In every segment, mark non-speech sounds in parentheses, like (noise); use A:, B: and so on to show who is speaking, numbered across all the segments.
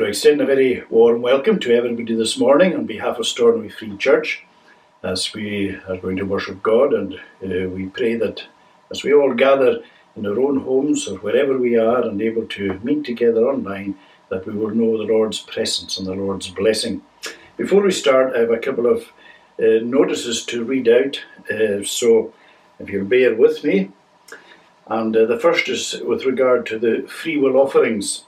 A: to extend a very warm welcome to everybody this morning on behalf of Stornoway Free Church as we are going to worship God and uh, we pray that as we all gather in our own homes or wherever we are and able to meet together online, that we will know the Lord's presence and the Lord's blessing. Before we start, I have a couple of uh, notices to read out, uh, so if you'll bear with me. And uh, the first is with regard to the free will offerings.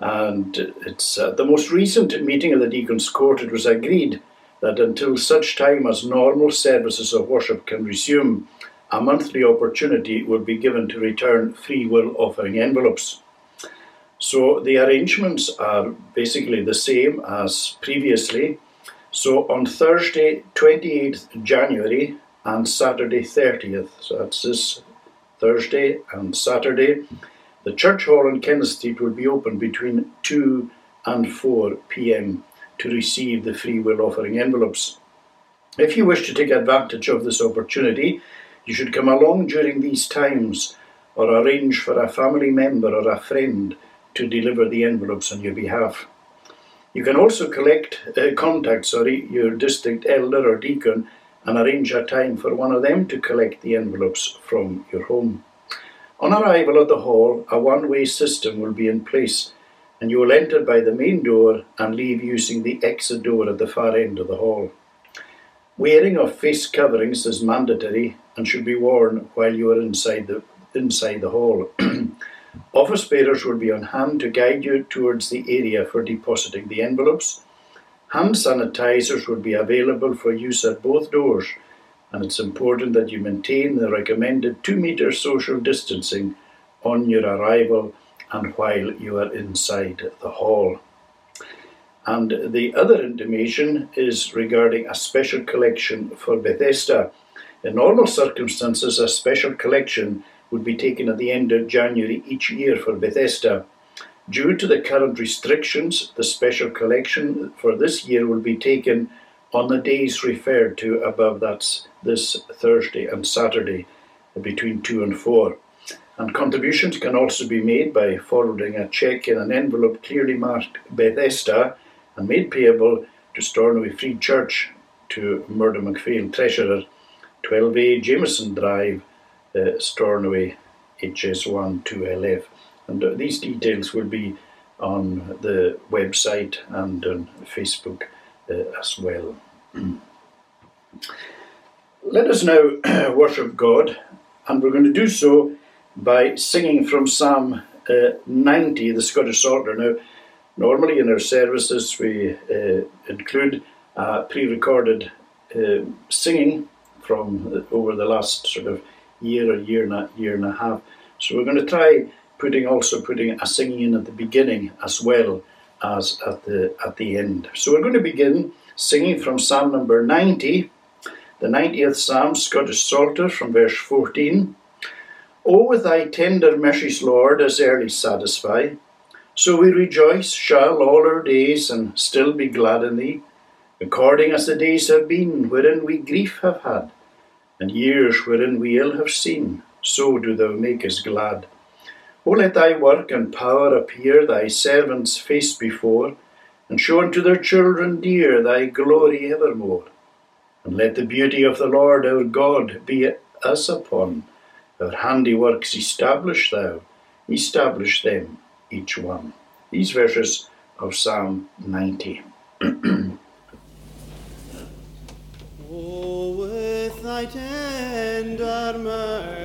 A: And it's at the most recent meeting of the Deacon's Court, it was agreed that until such time as normal services of worship can resume, a monthly opportunity will be given to return free will offering envelopes. So the arrangements are basically the same as previously. So on Thursday, 28th January, and Saturday, 30th, so that's this Thursday and Saturday, the church hall in Kenneth Street will be open between 2 and 4 pm to receive the free will offering envelopes. If you wish to take advantage of this opportunity, you should come along during these times or arrange for a family member or a friend to deliver the envelopes on your behalf. You can also collect, uh, contact sorry, your district elder or deacon and arrange a time for one of them to collect the envelopes from your home. On arrival at the hall, a one-way system will be in place and you will enter by the main door and leave using the exit door at the far end of the hall. Wearing of face coverings is mandatory and should be worn while you are inside the, inside the hall. (clears throat) Office bearers will be on hand to guide you towards the area for depositing the envelopes. Hand sanitizers will be available for use at both doors, and it's important that you maintain the recommended two metre social distancing on your arrival and while you are inside the hall. And the other intimation is regarding a special collection for Bethesda. In normal circumstances, a special collection would be taken at the end of January each year for Bethesda. Due to the current restrictions, the special collection for this year will be taken on the days referred to above, that's this Thursday and Saturday between 2 and 4. And contributions can also be made by forwarding a cheque in an envelope clearly marked Bethesda and made payable to Stornoway Free Church to Murdo MacPhail, Treasurer, 12A Jamieson Drive, uh, Stornoway, HS1 2LF. And uh, these details will be on the website and on Facebook as well. (clears throat) Let us now (clears throat) worship God, and we're going to do so by singing from Psalm uh, 90, the Scottish Psalter. Now, normally in our services we uh, include uh, pre-recorded uh, singing from over the last sort of year or year and a, year and a half. So we're going to try putting also putting a singing in at the beginning as well as at the at the end. So we're going to begin singing from Psalm number 90, the 90th Psalm, Scottish Psalter, from verse 14. O with thy tender mercies, Lord, as early satisfy, so we rejoice shall all our days, and still be glad in thee, according as the days have been, wherein we grief have had, and years wherein we ill have seen, so do thou make us glad. O let thy work and power appear thy servants' face before, and show unto their children dear thy glory evermore. And let the beauty of the Lord our God be us upon, our handiworks establish thou, establish them each one. These verses of Psalm 90. (clears throat)
B: oh, with thy tender mercies,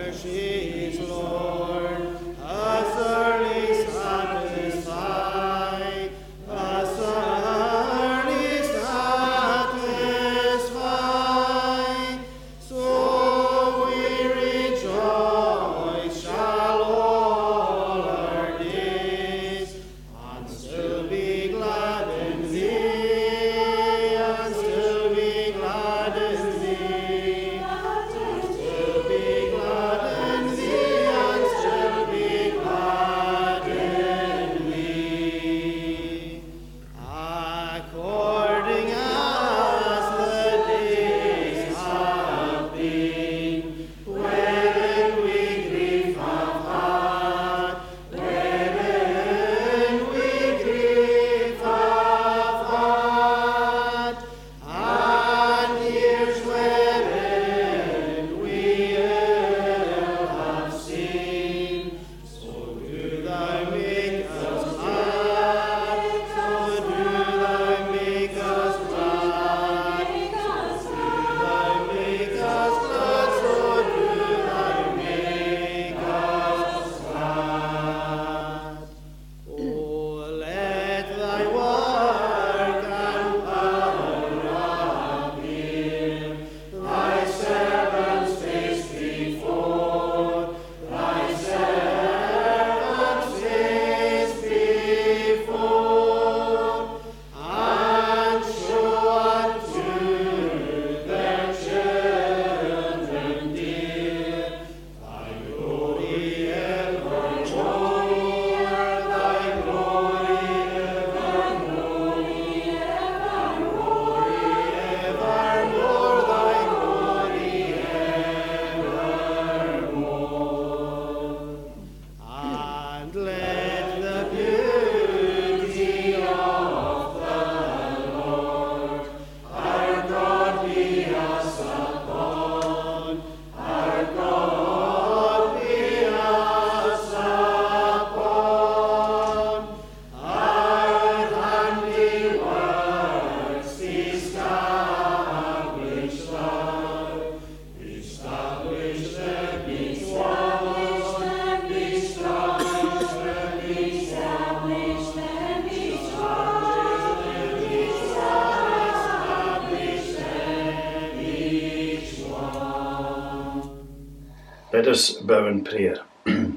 A: Us bow in prayer. o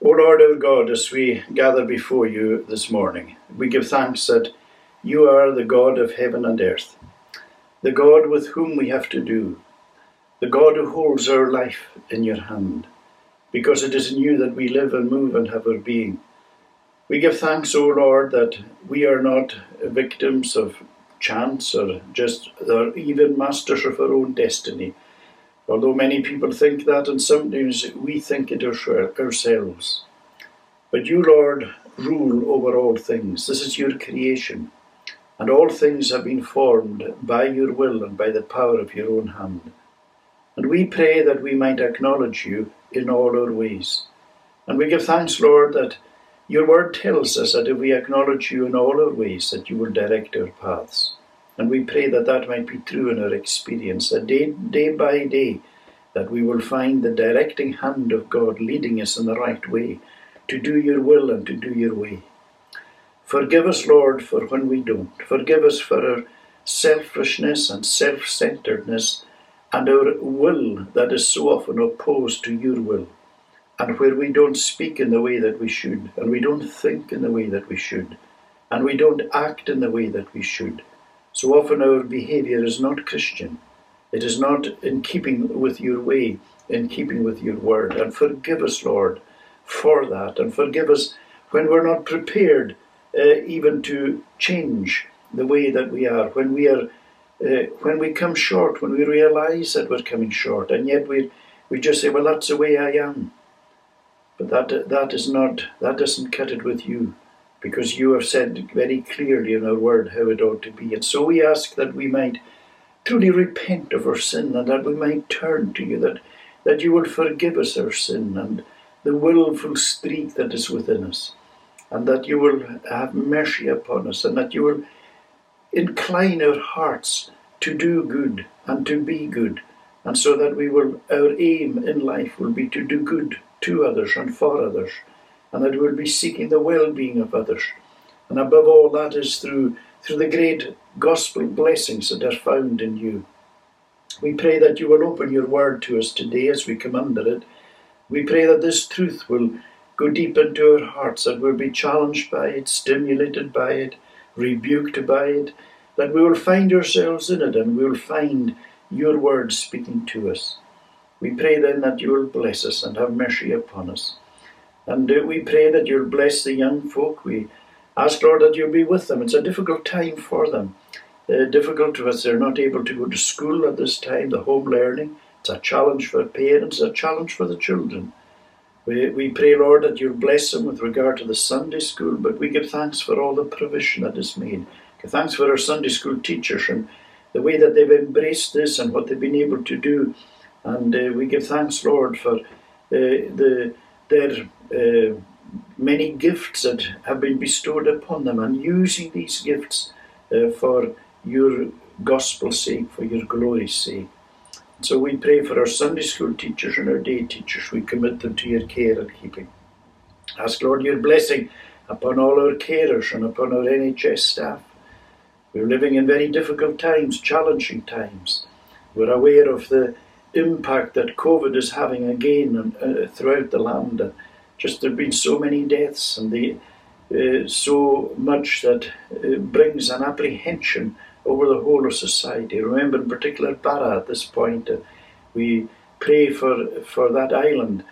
A: Lord our God, as we gather before you this morning, we give thanks that you are the God of heaven and earth, the God with whom we have to do, the God who holds our life in your hand, because it is in you that we live and move and have our being. We give thanks, O Lord, that we are not victims of chance or just or even masters of our own destiny. Although many people think that, and sometimes we think it uh, ourselves. But you, Lord, rule over all things. This is your creation, and all things have been formed by your will and by the power of your own hand. And we pray that we might acknowledge you in all our ways. And we give thanks, Lord, that your word tells us that if we acknowledge you in all our ways, that you will direct our paths. And we pray that that might be true in our experience, that day, day by day, that we will find the directing hand of God leading us in the right way, to do your will and to do your way. Forgive us, Lord, for when we don't. Forgive us for our selfishness and self centeredness and our will that is so often opposed to your will and where we don't speak in the way that we should, and we don't think in the way that we should, and we don't act in the way that we should. So often our behavior is not Christian. It is not in keeping with your way, in keeping with your word. And forgive us, Lord, for that. And forgive us when we're not prepared uh, even to change the way that we are, when we are, uh, when we come short, when we realize that we're coming short, and yet we we just say, well, that's the way I am. But that, that is not, that doesn't cut it with you because you have said very clearly in our word how it ought to be. And so we ask that we might truly repent of our sin and that we might turn to you, that, that you will forgive us our sin and the willful streak that is within us, and that you will have mercy upon us, and that you will incline our hearts to do good and to be good, and so that we will our aim in life will be to do good to others and for others, and that we'll be seeking the well-being of others. And above all, that is through through the great gospel blessings that are found in you. We pray that you will open your word to us today as we come under it. We pray that this truth will go deep into our hearts, that we'll be challenged by it, stimulated by it, rebuked by it, that we will find ourselves in it and we will find your word speaking to us. We pray then that you will bless us and have mercy upon us. And we pray that you'll bless the young folk. We ask, Lord, that you'll be with them. It's a difficult time for them. Uh, difficult because they're not able to go to school at this time, the home learning. It's a challenge for parents, a challenge for the children. We, we pray, Lord, that you'll bless them with regard to the Sunday school, but we give thanks for all the provision that is made. Give thanks for our Sunday school teachers and the way that they've embraced this and what they've been able to do and uh, we give thanks, Lord, for uh, the their uh, many gifts that have been bestowed upon them, and using these gifts uh, for your gospel's sake, for your glory's sake. So we pray for our Sunday school teachers and our day teachers. We commit them to your care and keeping. Ask, Lord, your blessing upon all our carers and upon our NHS staff. We're living in very difficult times, challenging times. We're aware of the impact that COVID is having again uh, throughout the land. And just there have been so many deaths and the, uh, so much that uh, brings an apprehension over the whole of society. Remember, in particular, Barra at this point, uh, we pray for, for that island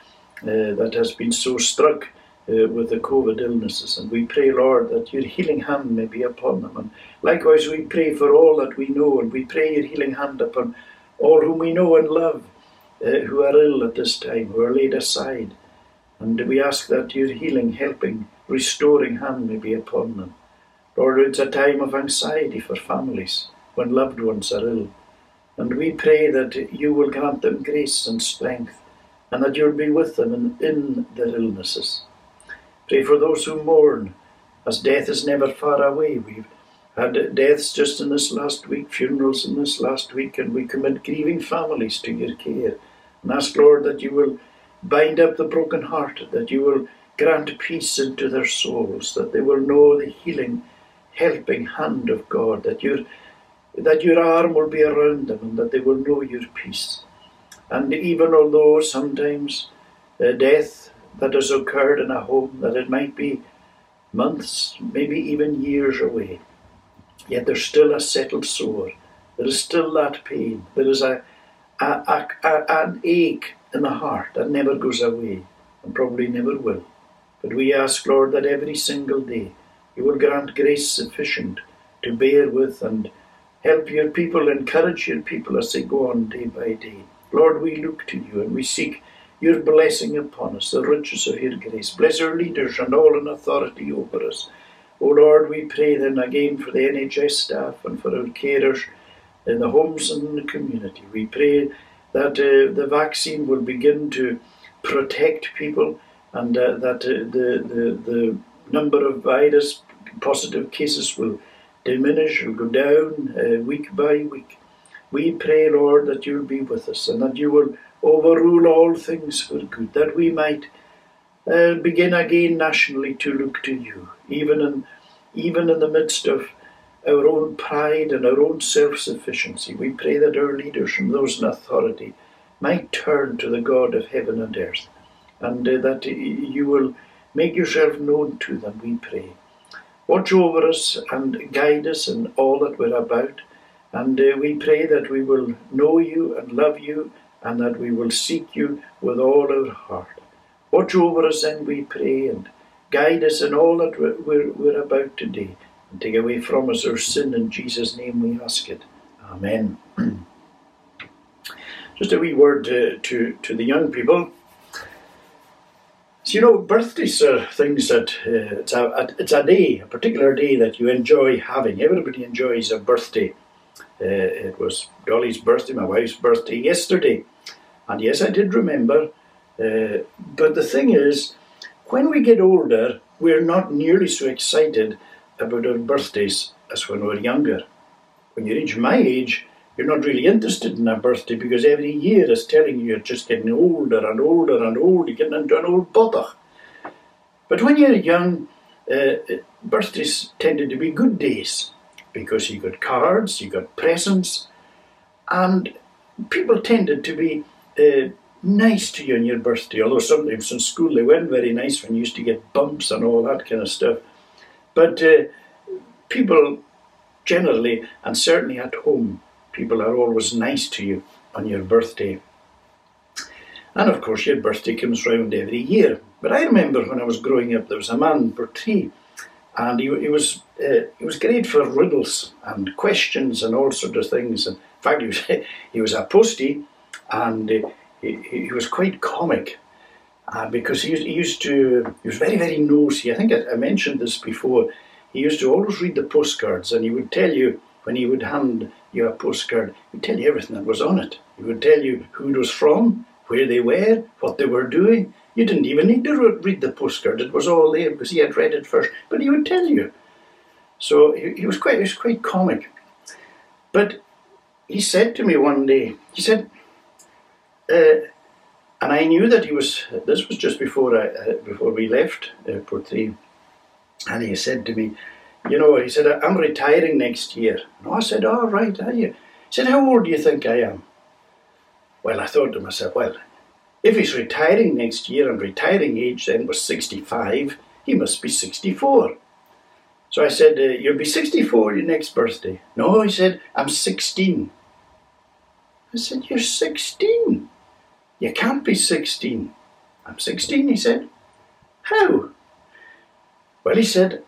A: uh, that has been so struck uh, with the COVID illnesses. And we pray, Lord, that your healing hand may be upon them. And likewise, we pray for all that we know, and we pray your healing hand upon all whom we know and love uh, who are ill at this time, who are laid aside. And we ask that your healing, helping, restoring hand may be upon them. Lord, it's a time of anxiety for families when loved ones are ill. And we pray that you will grant them grace and strength and that you'll be with them in, in their illnesses. Pray for those who mourn, as death is never far away. We've had deaths just in this last week, funerals in this last week, and we commit grieving families to your care. And ask, Lord, that you will bind up the broken-hearted, that you will grant peace into their souls, that they will know the healing, helping hand of God, that your, that your arm will be around them, and that they will know your peace. And even although sometimes uh, death that has occurred in a home, that it might be months, maybe even years away, yet there's still a settled sore. There is still that pain. There is a, a, a, a, an ache in the heart that never goes away and probably never will. But we ask, Lord, that every single day you will grant grace sufficient to bear with and help your people, encourage your people as they go on day by day. Lord, we look to you and we seek your blessing upon us, the riches of your grace. Bless our leaders and all in authority over us. O Lord, we pray then again for the NHS staff and for our carers in the homes and in the community. We pray that uh, the vaccine will begin to protect people and uh, that uh, the, the, the number of virus positive cases will diminish, will go down uh, week by week. We pray, Lord, that you'll be with us and that you will overrule all things for good, that we might uh, begin again nationally to look to you, even in, even in the midst of our own pride and our own self sufficiency. We pray that our leaders and those in authority might turn to the God of heaven and earth, and uh, that you will make yourself known to them, we pray. Watch over us and guide us in all that we're about, and uh, we pray that we will know you and love you and that we will seek you with all our heart. Watch over us and we pray and guide us in all that we're, we're, we're about today and take away from us our sin. In Jesus' name we ask it. Amen. (clears throat) Just a wee word to, to, the young people. So, you know, birthdays are things that uh, it's, a, it's a day, a particular day that you enjoy having. Everybody enjoys a birthday. Uh, it was Dolly's birthday, my wife's birthday yesterday. And yes, I did remember. Uh, but the thing is, when we get older, we're not nearly so excited about our birthdays as when we were younger. When you reach my age, you're not really interested in a birthday because every year is telling you you're just getting older and older and older, you're getting into an old bother. But when you're young, uh, birthdays tended to be good days because you got cards, you got presents, and people tended to be uh, nice to you on your birthday, although sometimes in school they weren't very nice when you used to get bumps and all that kind of stuff. But uh, people generally, and certainly at home, people are always nice to you on your birthday. And of course, your birthday comes round every year. But I remember when I was growing up, there was a man, Bertie, and he, he was uh, he was great for riddles and questions and all sorts of things. And in fact, he was (laughs) he was a postie, and uh, he, he was quite comic uh, because he, he used to he was very very nosy. I think I, I mentioned this before. He used to always read the postcards, and he would tell you when he would hand you a postcard, he'd tell you everything that was on it. He would tell you who it was from, where they were, what they were doing. You didn't even need to read the postcard; it was all there because he had read it first. But he would tell you. So he, he was quite he was quite comic. But he said to me one day, he said, uh, and I knew that he was. This was just before I uh, before we left uh, Portree, and he said to me, "You know," he said, "I'm retiring next year." And I said, "All oh, right, are you?" He said, "How old do you think I am?" Well, I thought to myself, well, if he's retiring next year and retiring age then was 65, he must be 64. So I said, uh, You'll be 64 your next birthday. No, he said, I'm 16. I said, You're 16? You can't be 16. I'm 16, he said. How? Well, he said,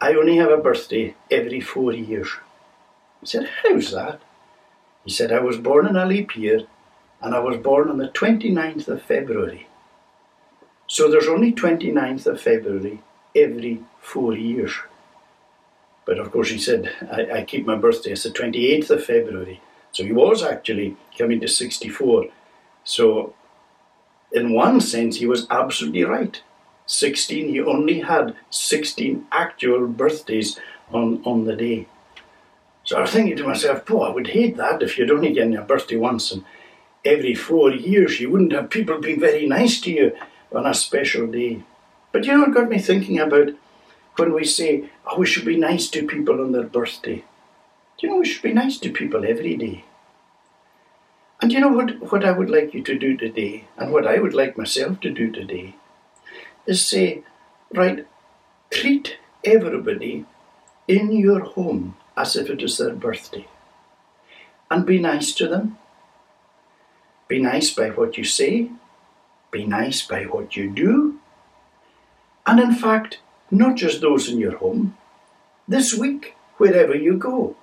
A: I only have a birthday every four years. I said, How's that? He said, I was born in a leap year and I was born on the 29th of February. So there's only 29th of February every four years. But of course, he said, I, I keep my birthday as the 28th of February. So he was actually coming to 64. So, in one sense, he was absolutely right. 16, he only had 16 actual birthdays on, on the day. So I was thinking to myself, boy, I would hate that if you'd only get your birthday once and every four years you wouldn't have people being very nice to you on a special day. But you know, it got me thinking about when we say, oh, we should be nice to people on their birthday. Do you know we should be nice to people every day? And you know what, what I would like you to do today, and what I would like myself to do today, is say, right, treat everybody in your home as if it is their birthday. And be nice to them. Be nice by what you say. Be nice by what you do. And in fact, not just those in your home, this week, wherever you go,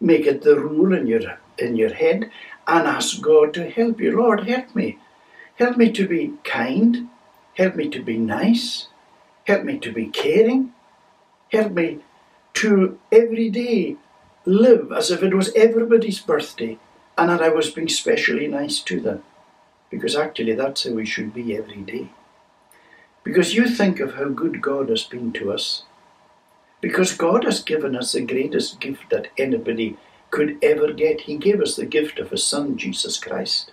A: make it the rule in your, in your head and ask God to help you. Lord, help me. Help me to be kind. Help me to be nice. Help me to be caring. Help me to every day live as if it was everybody's birthday and that I was being specially nice to them. Because actually, that's how we should be every day. Because you think of how good God has been to us. Because God has given us the greatest gift that anybody could ever get. He gave us the gift of His Son, Jesus Christ.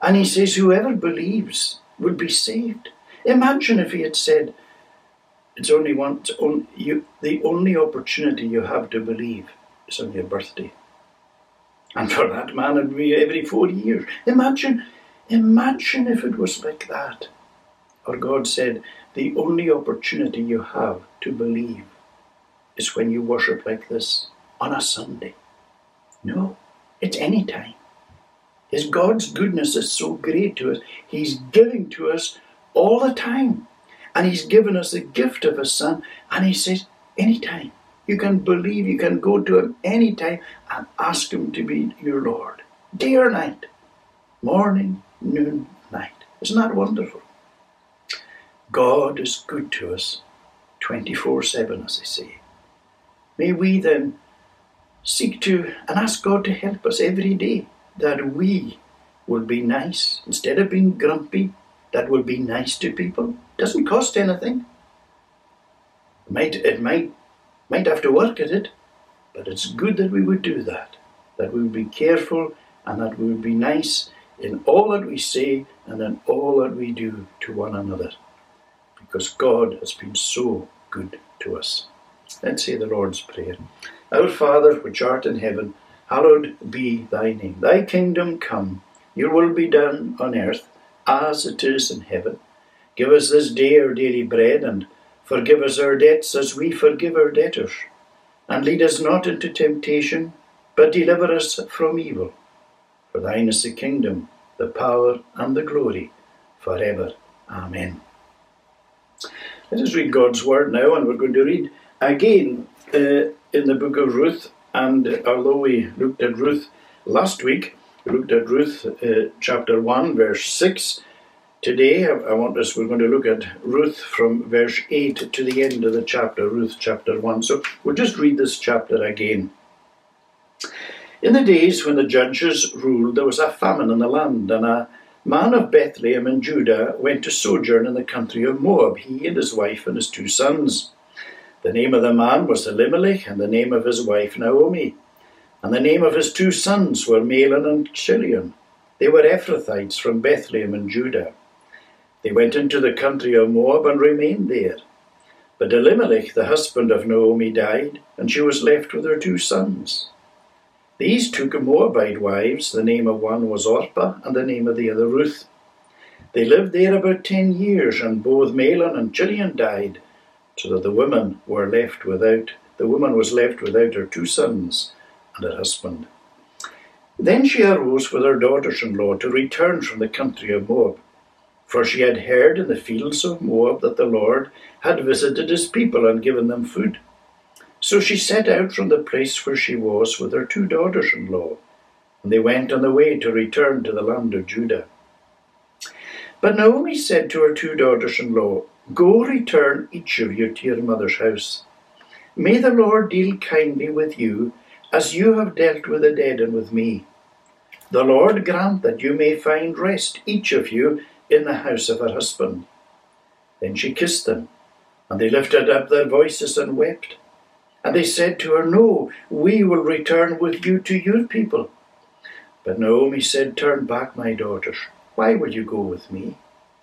A: And He says, Whoever believes will be saved. Imagine if He had said, it's only one. It's on, you, the only opportunity you have to believe is on your birthday, and for that man, it'd be every four years. Imagine, imagine if it was like that. Or God said, the only opportunity you have to believe is when you worship like this on a Sunday. No, it's any time. His God's goodness is so great to us. He's giving to us all the time. And He's given us the gift of His Son. And He says, anytime. You can believe, you can go to Him anytime and ask Him to be your Lord. Day or night. Morning, noon, night. Isn't that wonderful? God is good to us 24 7, as I say. May we then seek to and ask God to help us every day that we will be nice instead of being grumpy, that will be nice to people. Doesn't cost anything. It might it might might have to work at it, but it's good that we would do that. That we would be careful and that we would be nice in all that we say and in all that we do to one another. Because God has been so good to us. Let's say the Lord's Prayer. Our Father, which art in heaven, hallowed be thy name. Thy kingdom come, your will be done on earth as it is in heaven. Give us this day our daily bread, and forgive us our debts as we forgive our debtors. And lead us not into temptation, but deliver us from evil. For thine is the kingdom, the power, and the glory, for ever. Amen. Let us read God's word now, and we're going to read again uh, in the book of Ruth. And although we looked at Ruth last week, we looked at Ruth uh, chapter 1, verse 6. Today, I, want us, we're going to look at Ruth from verse 8 to the end of the chapter, Ruth chapter 1. So we'll just read this chapter again. In the days when the judges ruled, there was a famine in the land, and a man of Bethlehem in Judah went to sojourn in the country of Moab, he and his wife and his two sons. The name of the man was Elimelech, and the name of his wife Naomi. And the name of his two sons were Mahlon and Chilion. They were Ephrathites from Bethlehem in Judah. They went into the country of Moab and remained there. But Elimelech, the husband of Naomi, died, and she was left with her two sons. These took Moabite wives, the name of one was Orpah, and the name of the other Ruth. They lived there about ten years, and both Mahlon and Chilion died, so that the woman were left without the woman was left without her two sons and her husband. Then she arose with her daughters-in-law to return from the country of Moab, for she had heard in the fields of Moab that the Lord had visited his people and given them food. So she set out from the place where she was with her two daughters in law, and they went on the way to return to the land of Judah. But Naomi said to her two daughters in law, Go return each of you to your mother's house. May the Lord deal kindly with you as you have dealt with the dead and with me. The Lord grant that you may find rest, each of you, in the house of her husband. Then she kissed them, and they lifted up their voices and wept. And they said to her, No, we will return with you to your people. But Naomi said, Turn back, my daughters. Why will you go with me?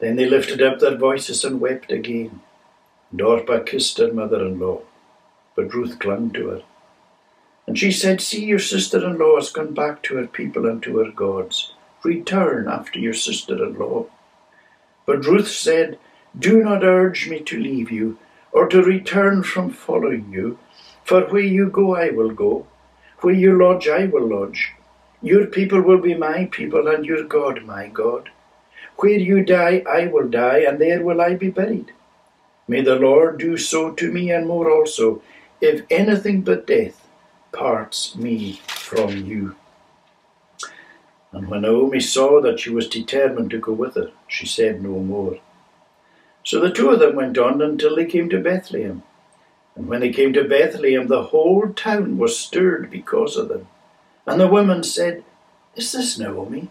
A: Then they lifted up their voices and wept again. And Orpah kissed her mother in law, but Ruth clung to her. And she said, See, your sister in law has gone back to her people and to her gods. Return after your sister in law. But Ruth said, Do not urge me to leave you, or to return from following you, for where you go I will go, where you lodge I will lodge. Your people will be my people, and your God my God. Where you die I will die, and there will I be buried. May the Lord do so to me and more also, if anything but death parts me from you. And when Naomi saw that she was determined to go with her, she said no more. So the two of them went on until they came to Bethlehem. And when they came to Bethlehem, the whole town was stirred because of them. And the women said, Is this Naomi?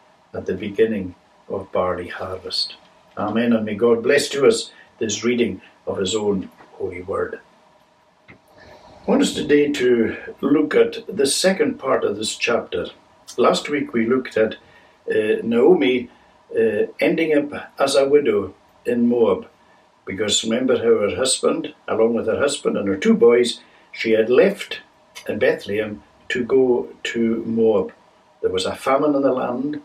A: at the beginning of barley harvest. Amen, and may God bless to us this reading of His own holy word. I want us today to look at the second part of this chapter Last week we looked at uh, Naomi uh, ending up as a widow in Moab because remember how her husband, along with her husband and her two boys, she had left Bethlehem to go to Moab. There was a famine in the land,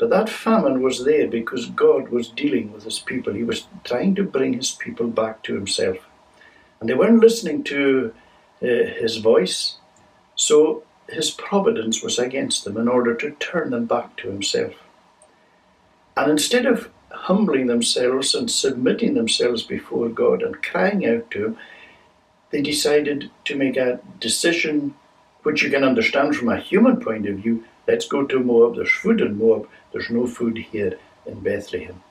A: but that famine was there because God was dealing with his people. He was trying to bring his people back to himself. And they weren't listening to uh, his voice. So his providence was against them in order to turn them back to himself. And instead of humbling themselves and submitting themselves before God and crying out to him, they decided to make a decision which you can understand from a human point of view. Let's go to Moab. There's food in Moab. There's no food here in Bethlehem.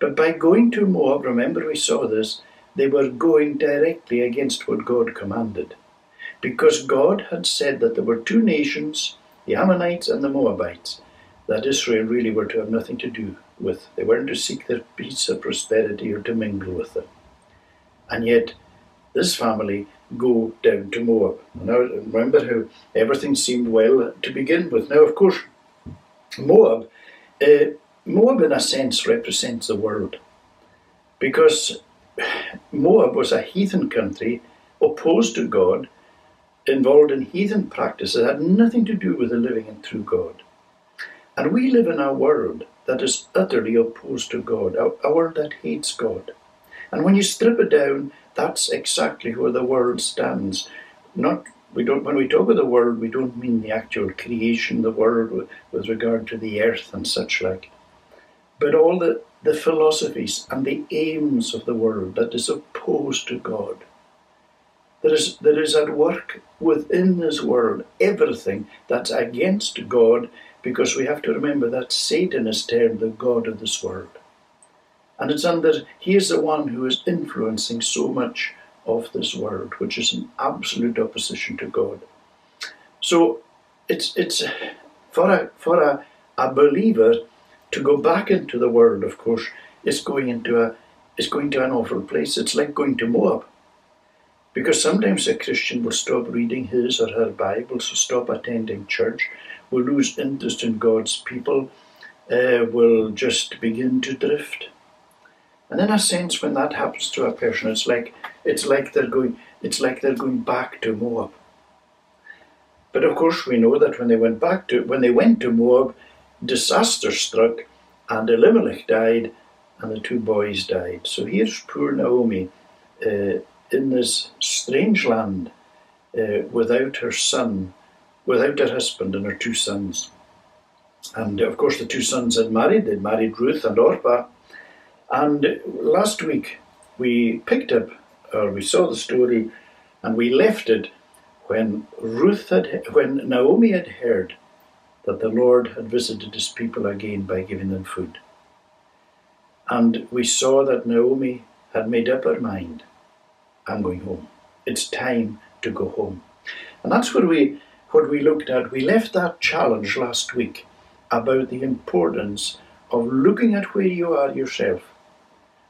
A: But by going to Moab, remember we saw this, they were going directly against what God commanded because God had said that there were two nations, the Ammonites and the Moabites, that Israel really were to have nothing to do with. They weren't to seek their peace or prosperity or to mingle with them. And yet, this family go down to Moab. Now, remember how everything seemed well to begin with. Now, of course, Moab, uh, Moab in a sense represents the world, because Moab was a heathen country opposed to God involved in heathen practices that had nothing to do with the living and true God. And we live in a world that is utterly opposed to God, a, a world that hates God. And when you strip it down, that's exactly where the world stands. Not we don't when we talk of the world, we don't mean the actual creation, of the world with, with regard to the earth and such like, but all the, the philosophies and the aims of the world that is opposed to God there is, there is at work within this world everything that's against God because we have to remember that Satan is termed the God of this world. And it's under, he is the one who is influencing so much of this world, which is in absolute opposition to God. So it's, it's for, a, for a, a believer to go back into the world, of course, is going into a, is going to an awful place. It's like going to Moab. Because sometimes a Christian will stop reading his or her Bible, so stop attending church, will lose interest in God's people, uh, will just begin to drift. And in a sense, when that happens to a person, it's like it's like they're going it's like they're going back to Moab. But of course, we know that when they went back to when they went to Moab, disaster struck, and Elimelech died, and the two boys died. So here's poor Naomi. Uh, in this strange land uh, without her son, without her husband and her two sons. And of course, the two sons had married. They'd married Ruth and Orpah. And last week we picked up, or we saw the story, and we left it when Ruth had, when Naomi had heard that the Lord had visited his people again by giving them food. And we saw that Naomi had made up her mind I'm going home. It's time to go home. And that's what we what we looked at. We left that challenge last week about the importance of looking at where you are yourself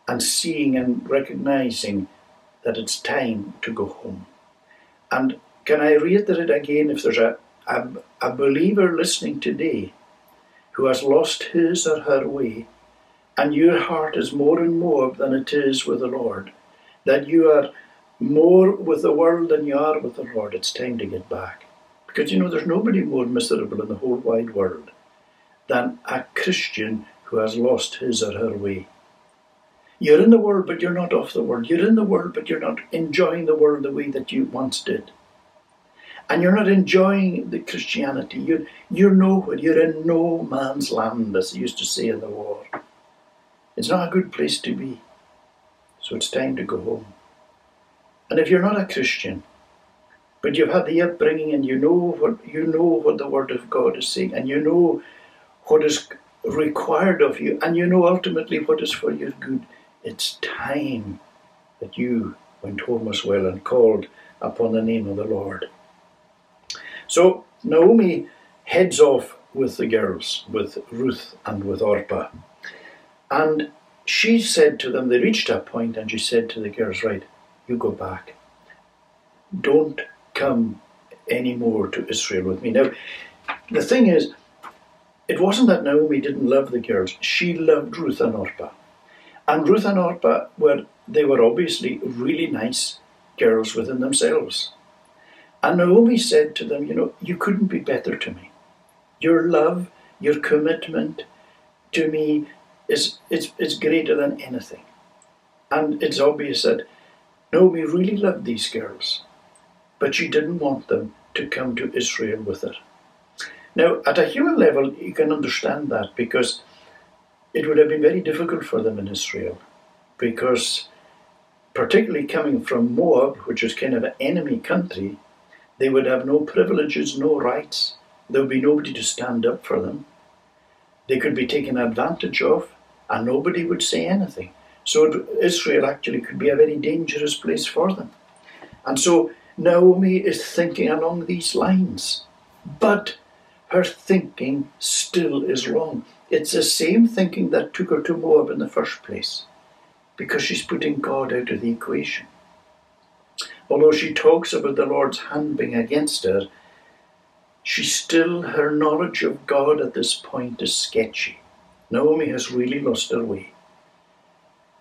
A: and seeing and recognizing that it's time to go home. And can I reiterate again if there's a, a, a believer listening today who has lost his or her way, and your heart is more and more than it is with the Lord, that you are more with the world than you are with the Lord, it's time to get back. Because you know, there's nobody more miserable in the whole wide world than a Christian who has lost his or her way. You're in the world, but you're not of the world. You're in the world, but you're not enjoying the world the way that you once did. And you're not enjoying the Christianity. You're, you're nowhere. You're in no man's land, as they used to say in the war. It's not a good place to be. So it's time to go home. And if you're not a Christian, but you've had the upbringing and you know what you know what the Word of God is saying, and you know what is required of you, and you know ultimately what is for your good, it's time that you went home as well and called upon the name of the Lord. So Naomi heads off with the girls, with Ruth and with Orpah. And she said to them, they reached a point, and she said to the girls, Right, you go back. Don't come anymore to Israel with me. Now, the thing is, it wasn't that Naomi didn't love the girls. She loved Ruth and Orpah. And Ruth and Orpah were, they were obviously really nice girls within themselves. And Naomi said to them, You know, you couldn't be better to me. Your love, your commitment to me is, is, is greater than anything. And it's obvious that Naomi really loved these girls, but she didn't want them to come to Israel with her. Now, at a human level, you can understand that because it would have been very difficult for them in Israel, because particularly coming from Moab, which is kind of an enemy country, they would have no privileges, no rights. There would be nobody to stand up for them. They could be taken advantage of, and nobody would say anything. So Israel actually could be a very dangerous place for them. And so Naomi is thinking along these lines. But her thinking still is wrong. It's the same thinking that took her to Moab in the first place, because she's putting God out of the equation. Although she talks about the Lord's hand being against her, she still, her knowledge of God at this point is sketchy. Naomi has really lost her way.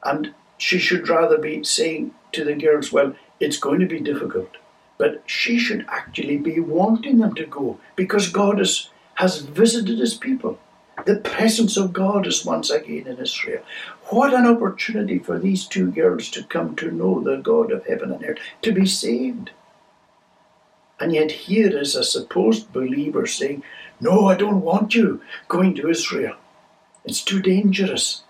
A: And she should rather be saying to the girls, well, it's going to be difficult. But she should actually be wanting them to go because God is, has visited his people. The presence of God is once again in Israel. What an opportunity for these two girls to come to know the God of heaven and earth, to be saved. And yet, here is a supposed believer saying, No, I don't want you going to Israel. It's too dangerous.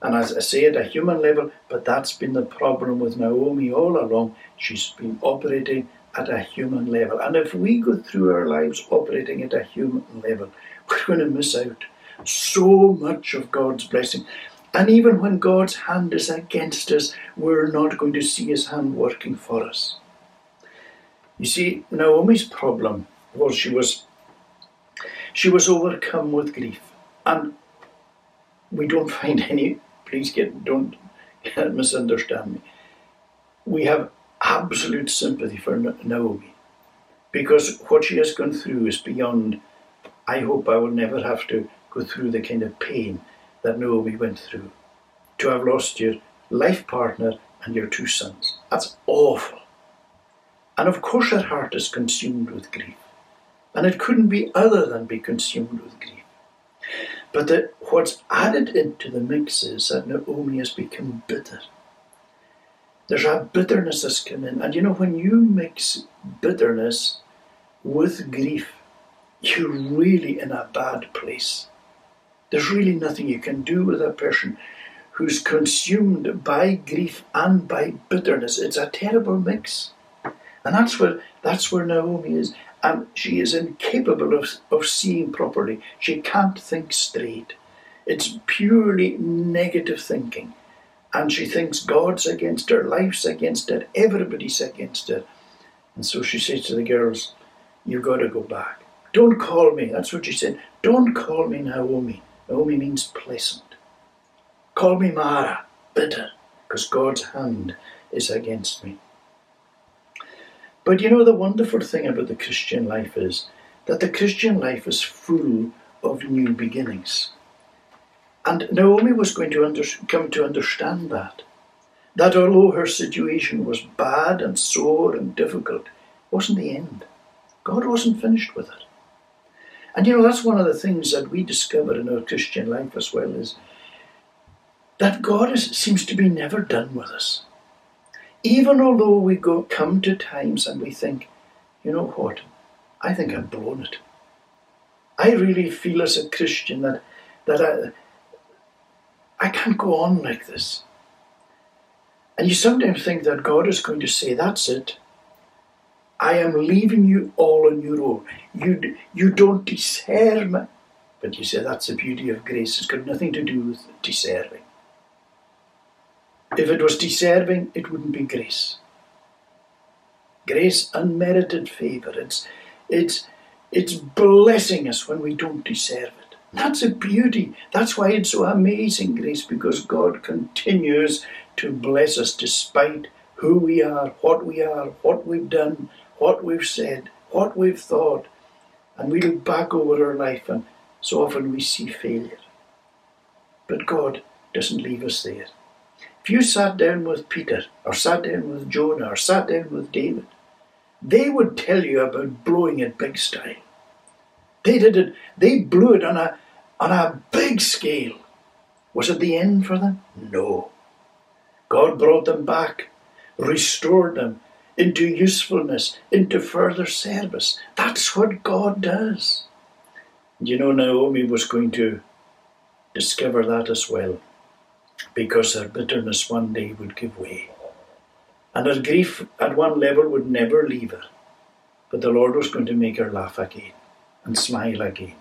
A: And as I say, at a human level, but that's been the problem with Naomi all along. She's been operating at a human level. And if we go through our lives operating at a human level, we're going to miss out so much of God's blessing. And even when God's hand is against us, we're not going to see his hand working for us. You see, Naomi's problem was she was she was overcome with grief. And we don't (laughs) find any please get don't (laughs) misunderstand me. We have absolute sympathy for Naomi because what she has gone through is beyond. I hope I will never have to go through the kind of pain that Naomi went through. To have lost your life partner and your two sons. That's awful. And of course, her heart is consumed with grief. And it couldn't be other than be consumed with grief. But the, what's added into the mix is that Naomi has become bitter. There's a bitterness that's come in. And you know, when you mix bitterness with grief, you're really in a bad place. There's really nothing you can do with a person who's consumed by grief and by bitterness. It's a terrible mix. And that's where that's where Naomi is. And she is incapable of, of seeing properly. She can't think straight. It's purely negative thinking. And she thinks God's against her, life's against her, everybody's against her. And so she says to the girls, You've got to go back. Don't call me. That's what she said. Don't call me Naomi. Naomi means pleasant. Call me Mara, bitter, because God's hand is against me. But you know, the wonderful thing about the Christian life is that the Christian life is full of new beginnings. And Naomi was going to under, come to understand that. That although her situation was bad and sore and difficult, wasn't the end. God wasn't finished with it. And you know, that's one of the things that we discover in our Christian life as well is that God is, seems to be never done with us. Even although we go come to times and we think, you know what, I think I've blown it. I really feel as a Christian that that I I can't go on like this. And you sometimes think that God is going to say, That's it. I am leaving you all on your own. You, you don't deserve me. But you say that's the beauty of grace. It's got nothing to do with deserving. If it was deserving, it wouldn't be grace. Grace, unmerited favour. It's, it's, it's blessing us when we don't deserve it. That's a beauty. That's why it's so amazing, grace, because God continues to bless us despite who we are, what we are, what we've done, what we've said, what we've thought. And we look back over our life and so often we see failure. But God doesn't leave us there. If you sat down with Peter, or sat down with Jonah, or sat down with David, they would tell you about blowing it big style. They did it, they blew it on a on a big scale. Was it the end for them? No. God brought them back, restored them into usefulness, into further service. That's what God does. You know, Naomi was going to discover that as well, because her bitterness one day would give way. And her grief at one level would never leave her. But the Lord was going to make her laugh again and smile again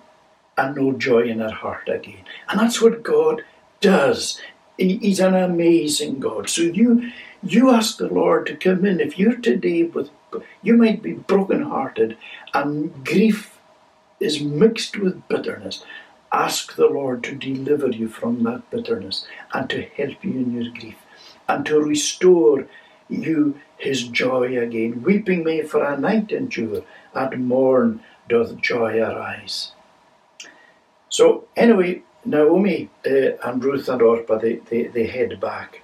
A: and know joy in her heart again. And that's what God does. He's an amazing God. So you you ask the Lord to come in. If you're today with you might be brokenhearted and grief is mixed with bitterness. Ask the Lord to deliver you from that bitterness and to help you in your grief and to restore you his joy again. Weeping may for a night endure, at morn doth joy arise. So anyway, Naomi uh, and Ruth and Orpah, they, they, they head back.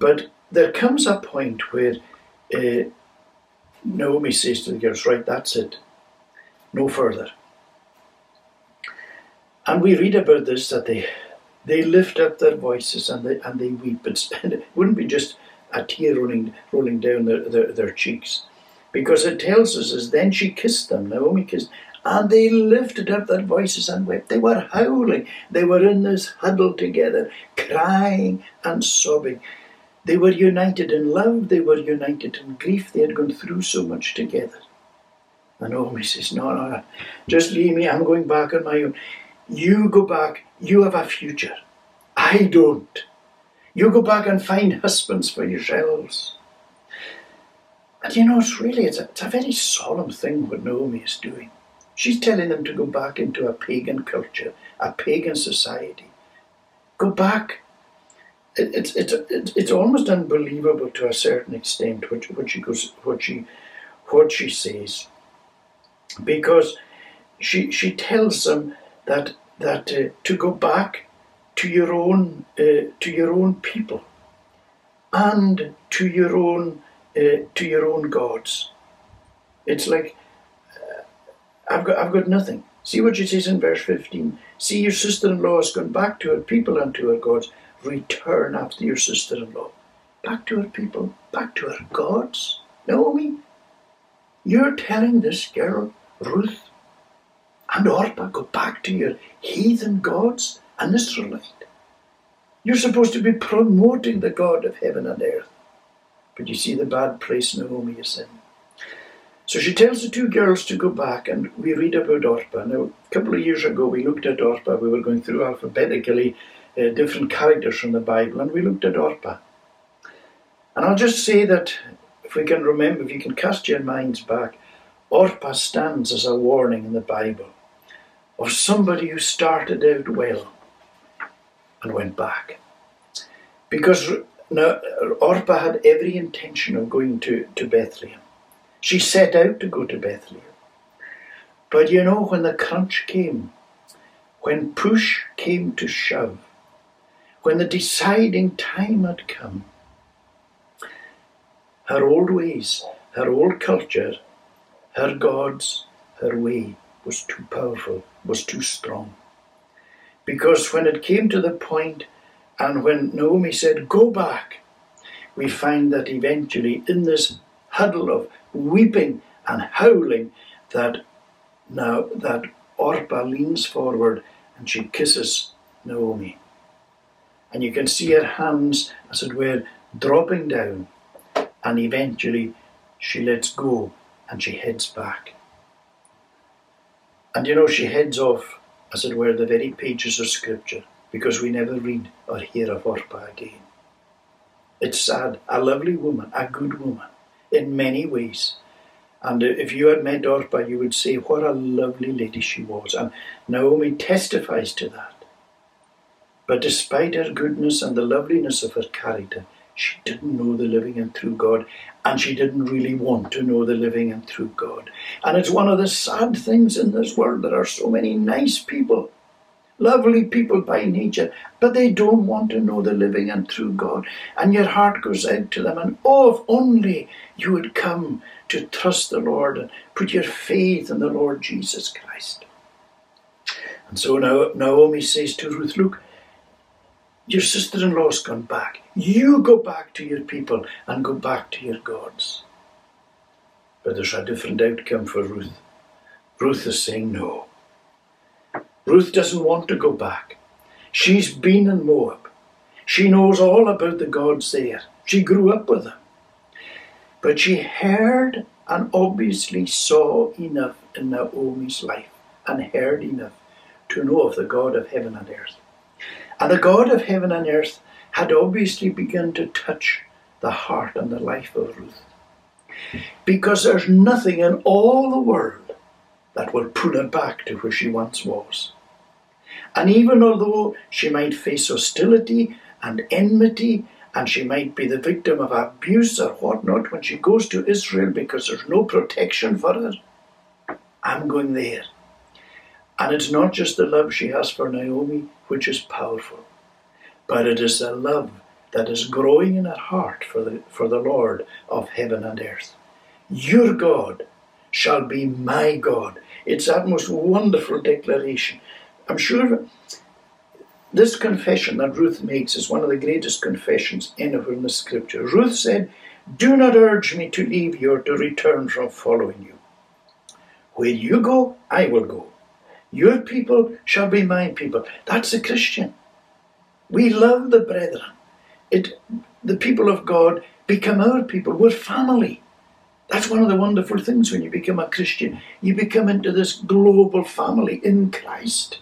A: But there comes a point where uh, Naomi says to the girls, right, that's it. No further. And we read about this that they they lift up their voices and they and they weep. (laughs) It wouldn't be just a tear rolling rolling down their, their, their cheeks. Because it tells us as then she kissed them, Naomi kissed, and they lifted up their voices and wept. They were howling. They were in this huddle together, crying and sobbing. They were united in love, they were united in grief. They had gone through so much together. And oh, Naomi says, No, no, just leave me. I'm going back on my own. You go back. You have a future. I don't. You go back and find husbands for yourselves. And you know, it's really, it's a, it's a very solemn thing what Naomi is doing. She's telling them to go back into a pagan culture, a pagan society. Go back. It, it's it's it, it's almost unbelievable to a certain extent what, what she goes what she what she says, because she she tells them that that uh, to go back to your own uh, to your own people and to your own uh, to your own gods. It's like I've got, I've got nothing. See what she says in verse 15. See, your sister in law has gone back to her people and to her gods. Return after your sister in law. Back to her people, back to her gods. Naomi, you're telling this girl, Ruth, and Orpah, go back to your heathen gods and Israelite. You're supposed to be promoting the God of heaven and earth. But you see the bad place Naomi is in. So she tells the two girls to go back, and we read about Orpah. Now, a couple of years ago, we looked at Orpah. We were going through alphabetically uh, different characters from the Bible, and we looked at Orpah. And I'll just say that if we can remember, if you can cast your minds back, Orpah stands as a warning in the Bible of somebody who started out well and went back. Because now, Orpah had every intention of going to, to Bethlehem. She set out to go to Bethlehem. But you know, when the crunch came, when push came to shove, when the deciding time had come, her old ways, her old culture, her gods, her way was too powerful, was too strong. Because when it came to the point, and when Naomi said, Go back, we find that eventually in this huddle of weeping and howling, that now that Orpah leans forward and she kisses Naomi. And you can see her hands, as it were, dropping down, and eventually she lets go and she heads back. And you know, she heads off, as it were, the very pages of Scripture, because we never read or hear of Orpah again. It's sad. A lovely woman, a good woman, in many ways. And if you had met Orpah, you would say, What a lovely lady she was. And Naomi testifies to that. But despite her goodness and the loveliness of her character, she didn't know the living and true God, and she didn't really want to know the living and true God. And it's one of the sad things in this world. There are so many nice people, lovely people by nature, but they don't want to know the living and true God. And your heart goes out to them, and oh, if only you would come to trust the Lord and put your faith in the Lord Jesus Christ. And so now Naomi says to Ruth, Look, your sister in law's gone back. You go back to your people and go back to your gods. But there's a different outcome for Ruth. Ruth is saying no. Ruth doesn't want to go back. She's been in Moab. She knows all about the gods there. She grew up with them. But she heard and obviously saw enough in Naomi's life and heard enough to know of the God of heaven and earth. And the God of heaven and earth had obviously begun to touch the heart and the life of Ruth. Because there's nothing in all the world that will pull her back to where she once was. And even although she might face hostility and enmity, and she might be the victim of abuse or whatnot when she goes to Israel because there's no protection for her, I'm going there. And it's not just the love she has for Naomi, which is powerful, but it is the love that is growing in her heart for the, for the Lord of heaven and earth. Your God shall be my God. It's that most wonderful declaration. I'm sure this confession that Ruth makes is one of the greatest confessions anywhere in the scripture. Ruth said, Do not urge me to leave you or to return from following you. Where you go, I will go. Your people shall be my people. That's a Christian. We love the brethren. It, the people of God become our people. We're family. That's one of the wonderful things when you become a Christian. You become into this global family in Christ.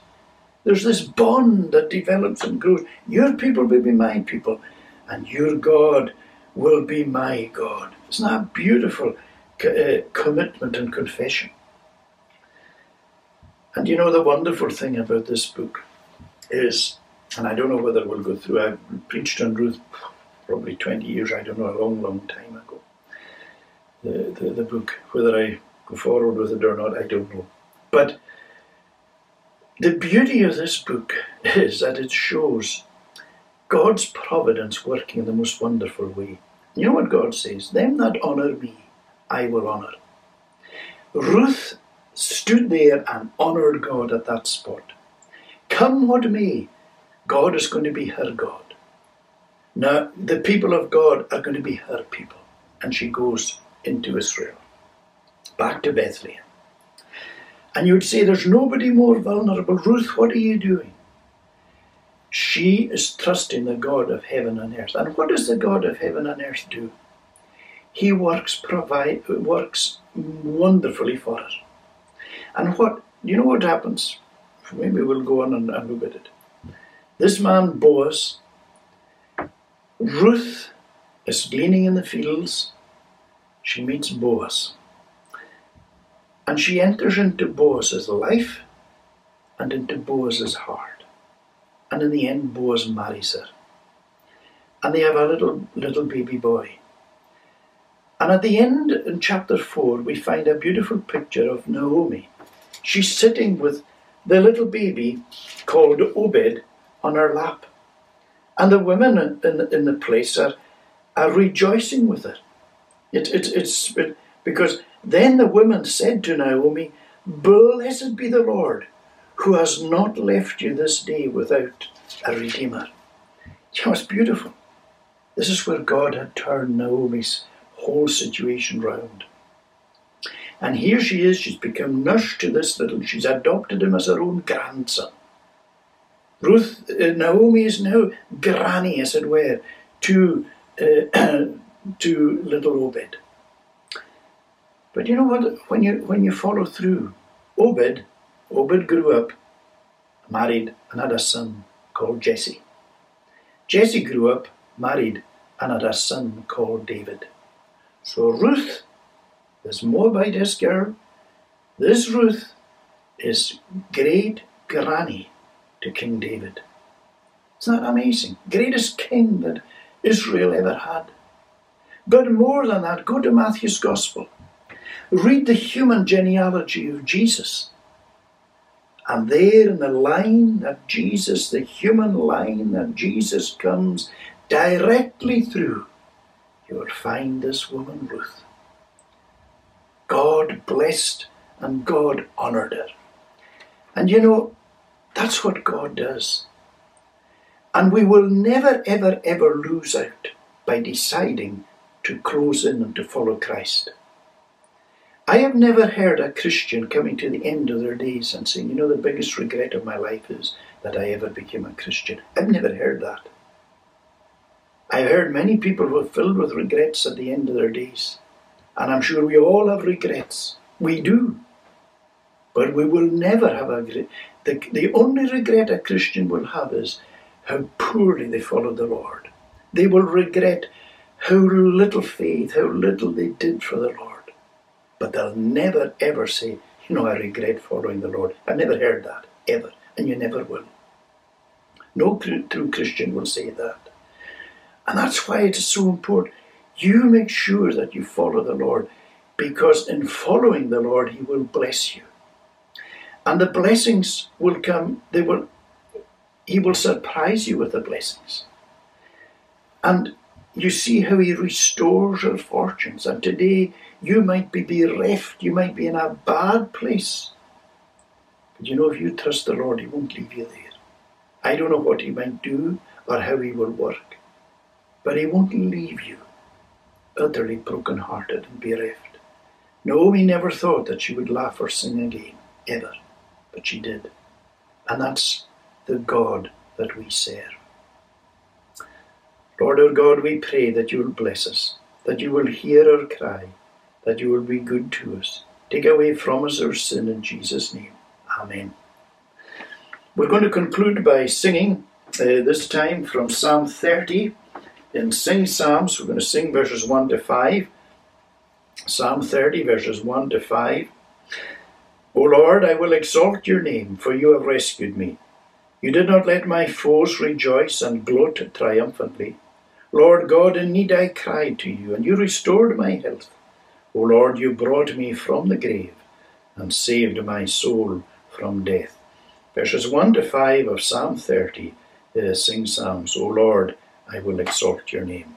A: There's this bond that develops and grows. Your people will be my people, and your God will be my God. Isn't that beautiful uh, commitment and confession? And you know, the wonderful thing about this book is, and I don't know whether we'll go through, I preached on Ruth probably 20 years, I don't know, a long, long time ago. The, the, the book, whether I go forward with it or not, I don't know. But the beauty of this book is that it shows God's providence working in the most wonderful way. You know what God says? Them that honour me, I will honour. Ruth stood there and honoured God at that spot. Come what may, God is going to be her God. Now, the people of God are going to be her people. And she goes into Israel, back to Bethlehem. And you would say, There's nobody more vulnerable. Ruth, what are you doing? She is trusting the God of heaven and earth. And what does the God of heaven and earth do? He works provide works wonderfully for her. And what you know what happens? Maybe we'll go on and, and look at it. This man Boaz, Ruth is gleaning in the fields. She meets Boaz. And she enters into Boaz's life and into Boaz's heart. And in the end, Boaz marries her. And they have a little little baby boy. And at the end, in chapter 4, we find a beautiful picture of Naomi. She's sitting with the little baby called Obed on her lap. And the women in, in, in the place are, are rejoicing with her. It, it, it's it, because then the women said to Naomi, Blessed be the Lord, who has not left you this day without a redeemer. You know, it's beautiful. This is where God had turned Naomi's whole situation round. And here she is, she's become nurse to this little, she's adopted him as her own grandson. Ruth, uh, Naomi is now granny, as it were, to, uh, (clears throat) to little Obed. But you know what? When you when you follow through, Obed, Obed grew up, married, and had a son called Jesse. Jesse grew up, married, and had a son called David. So Ruth, this Moabitess girl, this Ruth is great granny to King David. Isn't that amazing? Greatest king that Israel ever had. But more than that, go to Matthew's Gospel. Read the human genealogy of Jesus. And there in the line that Jesus, the human line that Jesus comes directly through, you will find this woman Ruth. God blessed and God honoured her. And you know, that's what God does. And we will never, ever, ever lose out by deciding to close in and to follow Christ. I have never heard a Christian coming to the end of their days and saying, you know, the biggest regret of my life is that I ever became a Christian. I've never heard that. I've heard many people who are filled with regrets at the end of their days. And I'm sure we all have regrets. We do. But we will never have a regret. The, the only regret a Christian will have is how poorly they followed the Lord. They will regret how little faith, how little they did for the Lord. But they'll never ever say, you know, I regret following the Lord. I've never heard that, ever. And you never will. No true Christian will say that. And that's why it is so important. You make sure that you follow the Lord, because in following the Lord, He will bless you. And the blessings will come, they will He will surprise you with the blessings. And you see how He restores your fortunes. And today you might be bereft, you might be in a bad place. But you know, if you trust the Lord, He won't leave you there. I don't know what He might do or how He will work. But he won't leave you utterly broken-hearted and bereft. Naomi never thought that she would laugh or sing again, ever, but she did. And that's the God that we serve. Lord our God, we pray that you will bless us, that you will hear our cry, that you will be good to us. Take away from us our sin in Jesus' name. Amen. We're going to conclude by singing, uh, this time from Psalm 30 in Sing Psalms, we're going to sing verses 1 to 5. Psalm 30, verses 1 to 5. O Lord, I will exalt your name, for you have rescued me. You did not let my foes rejoice and gloat triumphantly. Lord God, in need I cried to you, and you restored my health. O Lord, you brought me from the grave and saved my soul from death. Verses 1 to 5 of Psalm 30, uh, sing Psalms. O Lord, I will exalt your name.